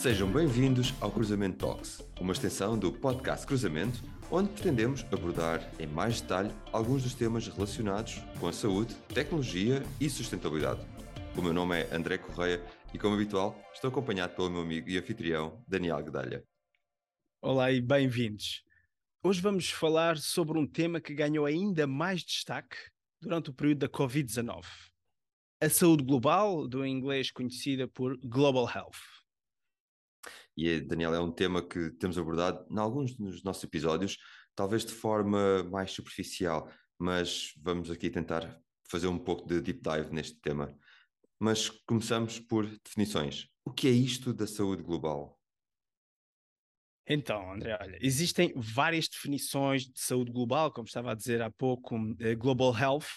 Sejam bem-vindos ao Cruzamento Talks, uma extensão do podcast Cruzamento, onde pretendemos abordar em mais detalhe alguns dos temas relacionados com a saúde, tecnologia e sustentabilidade. O meu nome é André Correia e, como habitual, estou acompanhado pelo meu amigo e anfitrião Daniel Gedalha. Olá e bem-vindos. Hoje vamos falar sobre um tema que ganhou ainda mais destaque durante o período da Covid-19. A saúde global, do inglês conhecida por Global Health. E, Daniel, é um tema que temos abordado em alguns dos nossos episódios, talvez de forma mais superficial, mas vamos aqui tentar fazer um pouco de deep dive neste tema. Mas começamos por definições. O que é isto da saúde global? Então, André, olha, existem várias definições de saúde global, como estava a dizer há pouco, uh, Global Health,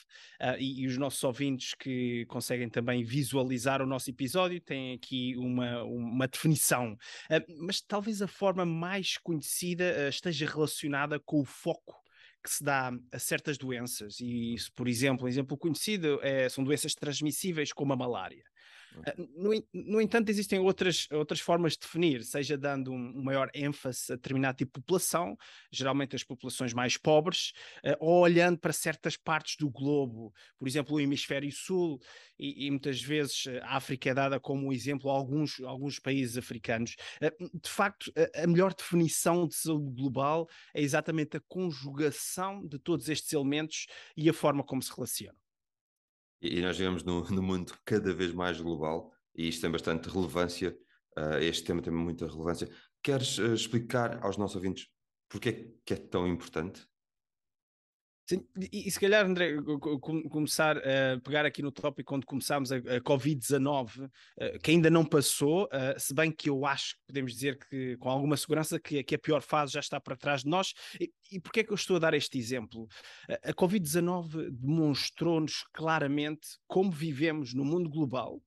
uh, e, e, os nossos ouvintes que conseguem também visualizar o nosso episódio têm aqui uma, uma definição. Uh, mas talvez a forma mais conhecida esteja relacionada com o foco que se dá a certas doenças. E isso, por exemplo, um exemplo conhecido é, são doenças transmissíveis como a malária. Ah, no, no, entanto, existem outras, outras formas de definir, seja dando um, maior ênfase a determinado tipo de população, geralmente as populações mais pobres, uh, ou olhando para certas partes do globo, por exemplo, o hemisfério sul, e, e muitas vezes a África é dada como exemplo a alguns, alguns países africanos. De facto, a, a melhor definição de saúde global é exatamente a conjugação de todos estes elementos e a forma como se relacionam. E, nós vivemos num, num mundo cada vez mais global e isto tem bastante relevância. Uh, este tema tem muita relevância. Queres uh, explicar aos nossos ouvintes porque é que é tão importante? Sim, e, e, se calhar, André, começar a pegar aqui no tópico onde começámos a, a Covid-19, uh, que ainda não passou, uh, se bem que eu acho que podemos dizer que, com alguma segurança, que, que a pior fase já está para trás de nós. E, e porquê é que eu estou a dar este exemplo? A Covid-19 demonstrou-nos claramente como vivemos no mundo global,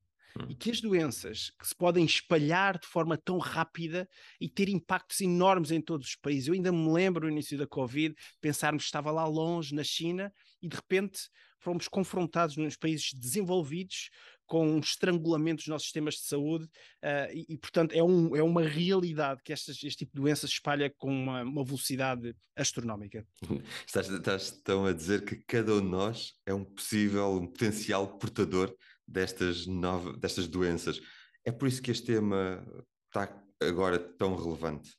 e que as doenças que se podem espalhar de forma tão rápida e ter impactos enormes em todos os países. Eu ainda me lembro no início da Covid, pensarmos que estava lá longe, na China, e de repente fomos confrontados nos países desenvolvidos com um estrangulamento dos nossos sistemas de saúde uh, e, e, portanto, é, um, é uma realidade que estas, este tipo de doença se espalha com uma, uma velocidade astronómica. Estás, estás a dizer que cada um de nós é um possível, um potencial portador destas, novas, destas doenças. É por isso que este tema está agora tão relevante.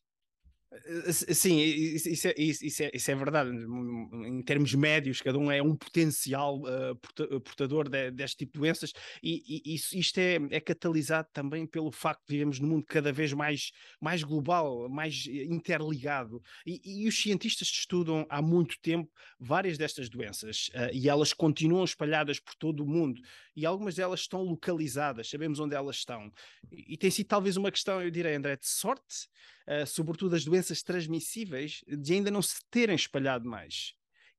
Sim, isso é, isso, é, isso é verdade. Em termos médios, cada um é um potencial uh, portador de, deste tipo de doenças, e, e isso, isto é, é, catalisado também pelo facto de vivemos num mundo cada vez mais, mais global, mais interligado. E, e os cientistas estudam há muito tempo várias destas doenças uh, e elas continuam espalhadas por todo o mundo, e algumas delas estão localizadas, sabemos onde elas estão. E, e tem sido talvez uma questão, eu direi, André, de sorte uh, sobretudo as doenças transmissíveis, de ainda não se terem espalhado mais.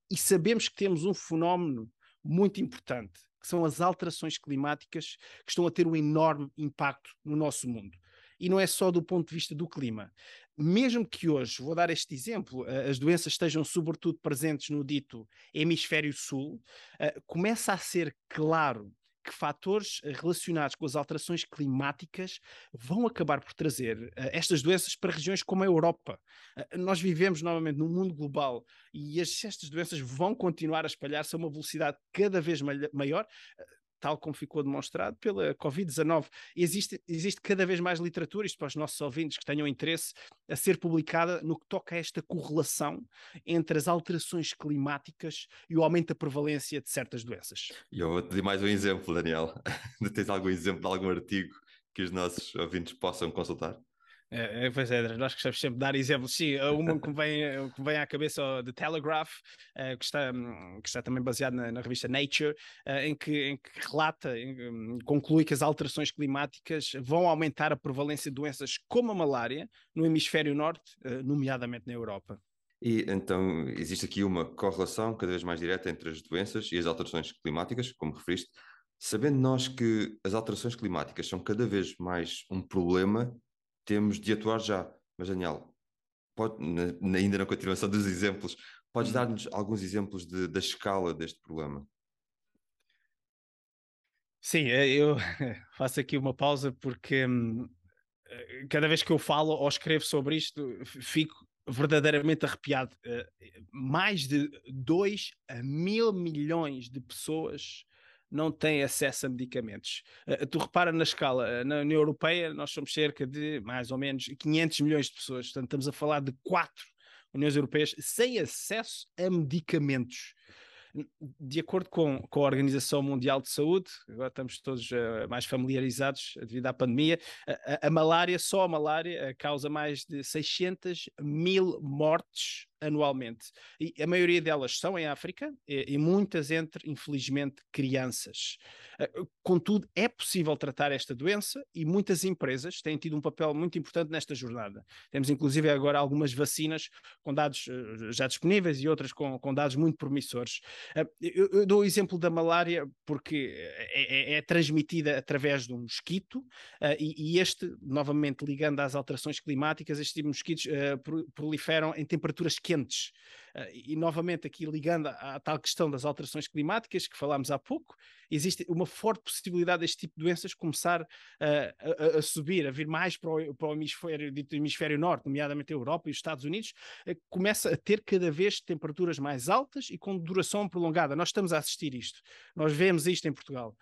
E sabemos que temos um fenómeno muito importante, que são as alterações climáticas que estão a ter um enorme impacto no nosso mundo. E não é só do ponto de vista do clima. Mesmo que hoje, vou dar este exemplo, as doenças estejam sobretudo presentes no dito hemisfério sul, começa a ser claro que fatores eh, relacionados com as alterações climáticas vão acabar por trazer uh, estas doenças para regiões como a Europa. Uh, nós vivemos novamente num mundo global e as, estas doenças vão continuar a espalhar-se a uma velocidade cada vez maior. Uh, tal como ficou demonstrado pela Covid-19. Existe, existe cada vez mais literatura, isto para os nossos ouvintes que tenham interesse, a ser publicada no que toca a esta correlação entre as alterações climáticas e o aumento da prevalência de certas doenças. E eu vou-te dar mais um exemplo, Daniel. Tens algum exemplo de algum artigo que os nossos ouvintes possam consultar? É, é, pois é, nós gostamos sempre de dar exemplos. Sim, uma que vem, que vem à cabeça The Telegraph, uh, que, está, que está também baseado na, na revista Nature, uh, em, que, em que relata, em, um, conclui que as alterações climáticas vão aumentar a prevalência de doenças como a malária no hemisfério norte, uh, nomeadamente na Europa. E então existe aqui uma correlação cada vez mais direta entre as doenças e as alterações climáticas, como referiste, sabendo nós que as alterações climáticas são cada vez mais um problema temos de atuar já. Mas, Daniel, pode, na, ainda na continuação dos exemplos, podes uhum. dar-nos alguns exemplos de, da escala deste problema? Sim, eh, eu faço aqui uma pausa porque hum, cada vez que eu falo ou escrevo sobre isto, fico verdadeiramente arrepiado. mais de 2 a mil milhões de pessoas não têm acesso a medicamentos. Uh, tu repara na escala, uh, na União Europeia nós somos cerca de mais ou menos 500 milhões de pessoas, portanto estamos a falar de quatro Uniões Europeias sem acesso a medicamentos de acordo com, com a Organização Mundial de Saúde, agora estamos todos uh, mais familiarizados devido à pandemia, a, a, malária, só a malária, causa mais de 600 mil mortes anualmente. E a maioria delas são em África e, e muitas entre, infelizmente, crianças. Uh, contudo, é possível tratar esta doença e muitas empresas têm tido um papel muito importante nesta jornada. Temos, inclusive, agora algumas vacinas com dados uh, já disponíveis e outras com, com dados muito promissores. Uh, eu, eu, dou o exemplo da malária porque é, é, é transmitida através de um mosquito e, e, este, novamente ligando às alterações climáticas, estes tipo mosquitos proliferam em temperaturas quentes. Uh, e novamente aqui ligando à, tal questão das alterações climáticas que falámos há pouco, existe uma forte possibilidade deste tipo de doenças começar uh, a, a, subir, a vir mais para o, para o hemisfério, dito hemisfério norte, nomeadamente a Europa e os Estados Unidos, uh, começa a ter cada vez temperaturas mais altas e com duração prolongada. Nós estamos a assistir isto. Nós vemos isto em Portugal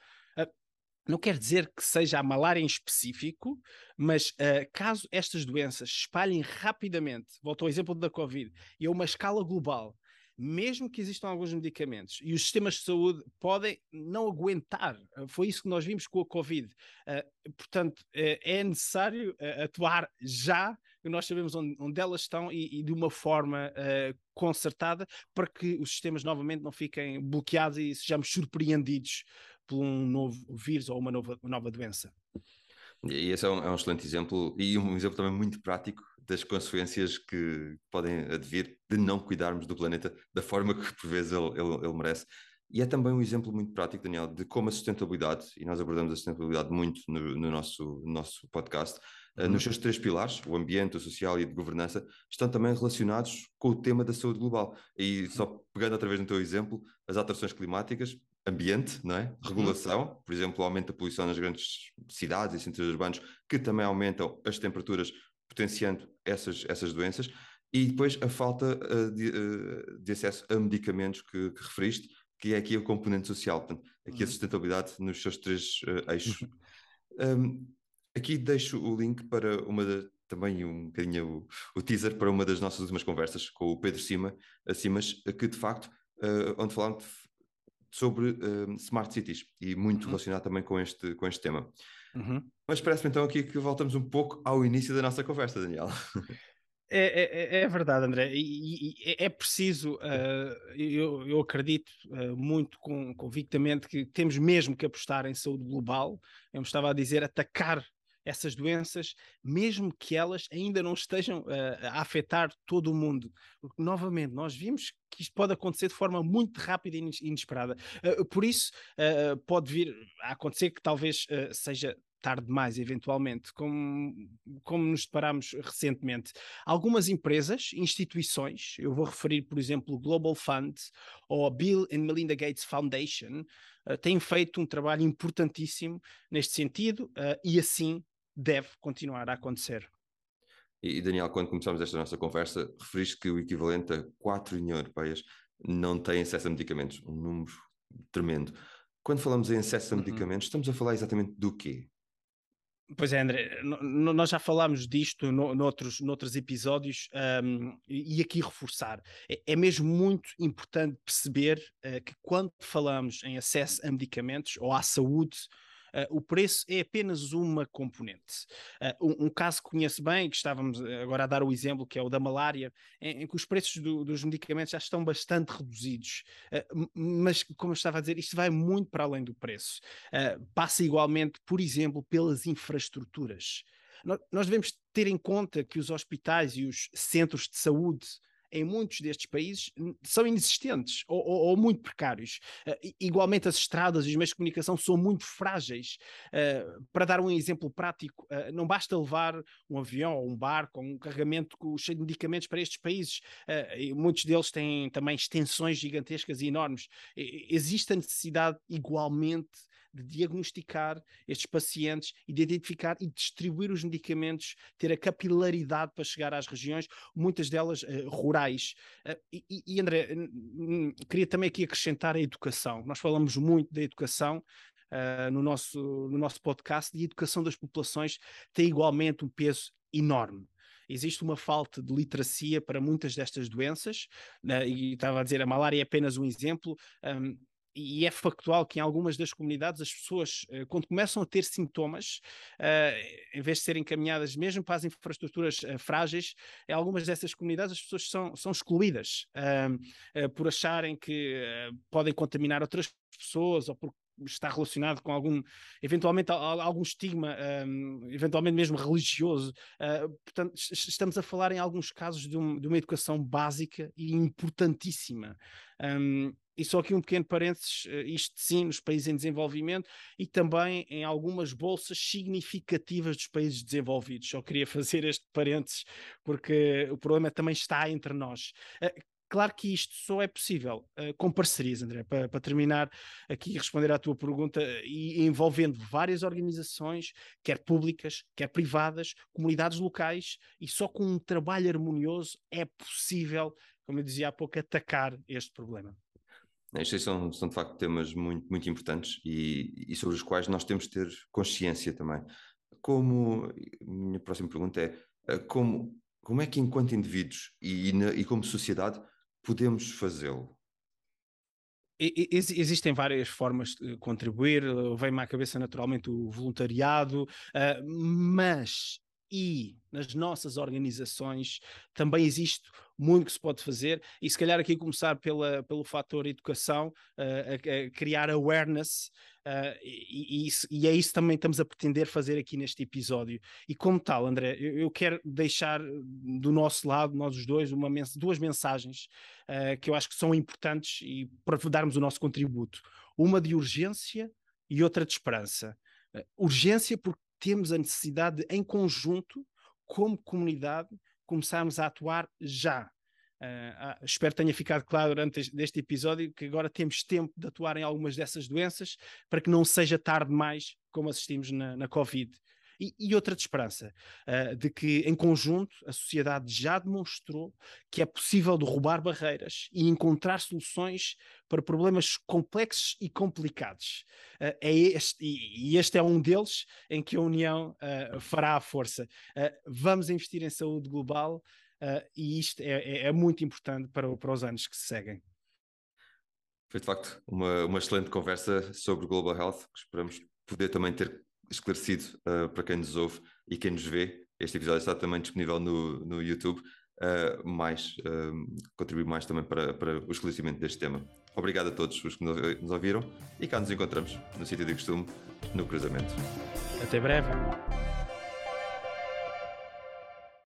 não quer dizer que seja a malária em específico, mas uh, caso estas doenças espalhem rapidamente, volto ao exemplo da Covid, e a uma escala global, mesmo que existam alguns medicamentos e os sistemas de saúde podem não aguentar, uh, foi isso que nós vimos com a Covid. Uh, portanto, é necessário atuar já, nós sabemos onde, onde elas estão e, e de uma forma concertada para que os sistemas novamente não fiquem bloqueados e sejamos surpreendidos por um novo vírus ou uma nova, uma nova doença. E esse é um, é um, excelente exemplo e um exemplo também muito prático das consequências que podem advir de não cuidarmos do planeta da forma que por vezes ele, ele, ele merece. E é também um exemplo muito prático, Daniel, de como a sustentabilidade, e nós abordamos a sustentabilidade muito no, no nosso, no nosso podcast, eh, uhum. nos seus três pilares, o ambiente, o social e de governança, estão também relacionados com o tema da saúde global. E só pegando outra vez no teu exemplo, as alterações climáticas ambiente, não é? Uhum. Regulação, por exemplo, o aumento da poluição nas grandes cidades e centros urbanos, que também aumentam as temperaturas, potenciando essas, essas doenças, e depois a falta uh, de, uh, de, acesso a medicamentos que, que, referiste, que é aqui o componente social, portanto, aqui a uhum. sustentabilidade nos seus três uh, eixos. Um, aqui deixo o link para uma da, também um bocadinho o, o, teaser para uma das nossas últimas conversas com o Pedro Cima, Simas, que de facto, onde falamos sobre uh, smart cities e muito uhum. relacionado também com este, com este tema. Uhum. Mas parece-me então aqui que voltamos um pouco ao início da nossa conversa, Daniel. É, é, é, verdade, André, e, e é preciso, uh, eu, eu, acredito uh, muito com, convictamente que temos mesmo que apostar em saúde global, eu me estava a dizer, atacar essas doenças, mesmo que elas ainda não estejam uh, a afetar todo o mundo. Porque, novamente, nós vimos que isto pode acontecer de forma muito rápida e inesperada. Uh, por isso, uh, pode vir a acontecer que talvez seja tarde demais, eventualmente, como, como nos deparamos recentemente. Algumas empresas, instituições, eu vou referir, por exemplo, o Global Fund ou a Bill and Melinda Gates Foundation, uh, têm feito um trabalho importantíssimo neste sentido uh, e assim deve continuar a acontecer. E Daniel, quando começamos esta nossa conversa, referiste que o equivalente a 4 Uniões Europeias não têm acesso a medicamentos, um número tremendo. Quando falamos em acesso a uhum. medicamentos, uhum. estamos a falar exatamente do quê? Pois é, André, nós já falámos disto no, noutros, noutros episódios um, e aqui reforçar. É, é, mesmo muito importante perceber uh, que quando falamos em acesso a medicamentos ou à saúde, o preço é apenas uma componente. Uh, um, um, caso que conheço bem, que estávamos eh, agora a dar o exemplo, que é o da malária, em, em que os preços do, dos medicamentos já estão bastante reduzidos. Mas, como eu estava a dizer, isto vai muito para além do preço. passa igualmente, por exemplo, pelas infraestruturas. Nós devemos ter em conta que os hospitais e os centros de saúde em muitos destes países são inexistentes ou, ou, ou muito precários. Uh, igualmente, as estradas e os meios de comunicação são muito frágeis. Uh, para dar um exemplo prático, uh, não basta levar um avião ou um barco ou um carregamento cheio de medicamentos para estes países. e muitos deles têm também extensões gigantescas e enormes. existe a necessidade, igualmente, de diagnosticar estes pacientes e de identificar e distribuir os medicamentos, ter a capilaridade para chegar às regiões, muitas delas uh, rurais. Uh, e, e, André, queria também aqui acrescentar a educação. Nós falamos muito da educação, Uh, no, nosso, no nosso podcast, e a educação das populações tem igualmente um peso enorme existe uma falta de literacia para muitas destas doenças, uh, e estava a dizer, a malária é apenas um exemplo. Um, e é factual que em algumas das comunidades as pessoas, eh, quando começam a ter sintomas, uh, em vez de serem encaminhadas mesmo para as infraestruturas uh, frágeis, em algumas dessas comunidades as pessoas são, são excluídas por acharem que podem contaminar outras pessoas ou por está relacionado com algum, eventualmente, algum estigma, um, eventualmente mesmo religioso. Uh, portanto, estamos a falar em alguns casos de, um, de uma educação básica e importantíssima. Um, e só aqui um pequeno parênteses, ah, isto sim nos países em desenvolvimento e também em algumas bolsas significativas dos países desenvolvidos. Só queria fazer este parênteses porque o problema também está entre nós. Uh, Claro que isto só é possível uh, com parcerias, André, para, para, terminar aqui e responder à tua pergunta, e envolvendo várias organizações, quer públicas, quer privadas, comunidades locais, e só com um trabalho harmonioso é possível, como eu dizia há pouco, atacar este problema. Estes são, são de facto temas muito, muito importantes e, e sobre os quais nós temos de ter consciência também. Como, minha próxima pergunta é, eh, como, como é que enquanto indivíduos e, e, como sociedade podemos fazê-lo? Existem várias formas de contribuir, vem-me à cabeça naturalmente o voluntariado, uh, mas e nas nossas organizações também existe muito que se pode fazer e se calhar aqui começar pela, pelo fator educação, uh, a, a criar awareness uh, e, e, e, é isso também estamos a pretender fazer aqui neste episódio. E como tal, André, eu, eu quero deixar do nosso lado, nós os dois, uma mens duas mensagens uh, que eu acho que são importantes e para darmos o nosso contributo. Uma de urgência e outra de esperança. urgência porque temos a necessidade de, em conjunto, como comunidade, começarmos a atuar já. Uh, espero que tenha ficado claro durante este episódio que agora temos tempo de atuar em algumas dessas doenças para que não seja tarde demais, como assistimos na, na Covid. E, e outra de esperança, uh, de que em conjunto a sociedade já demonstrou que é possível derrubar barreiras e encontrar soluções para problemas complexos e complicados. Uh, é este, e, e, este é um deles em que a União uh, fará a força. vamos investir em saúde global e isto é, é, é muito importante para, para os anos que se seguem. Foi de facto uma, uma excelente conversa sobre Global Health, que esperamos poder também ter esclarecido uh, para quem nos ouve e quem nos vê. Este episódio está também disponível no, no YouTube, uh, mais, uh, contribui mais também para, para o esclarecimento deste tema. Obrigado a todos os que nos ouviram e cá nos encontramos no sítio de costume, no cruzamento. Até breve.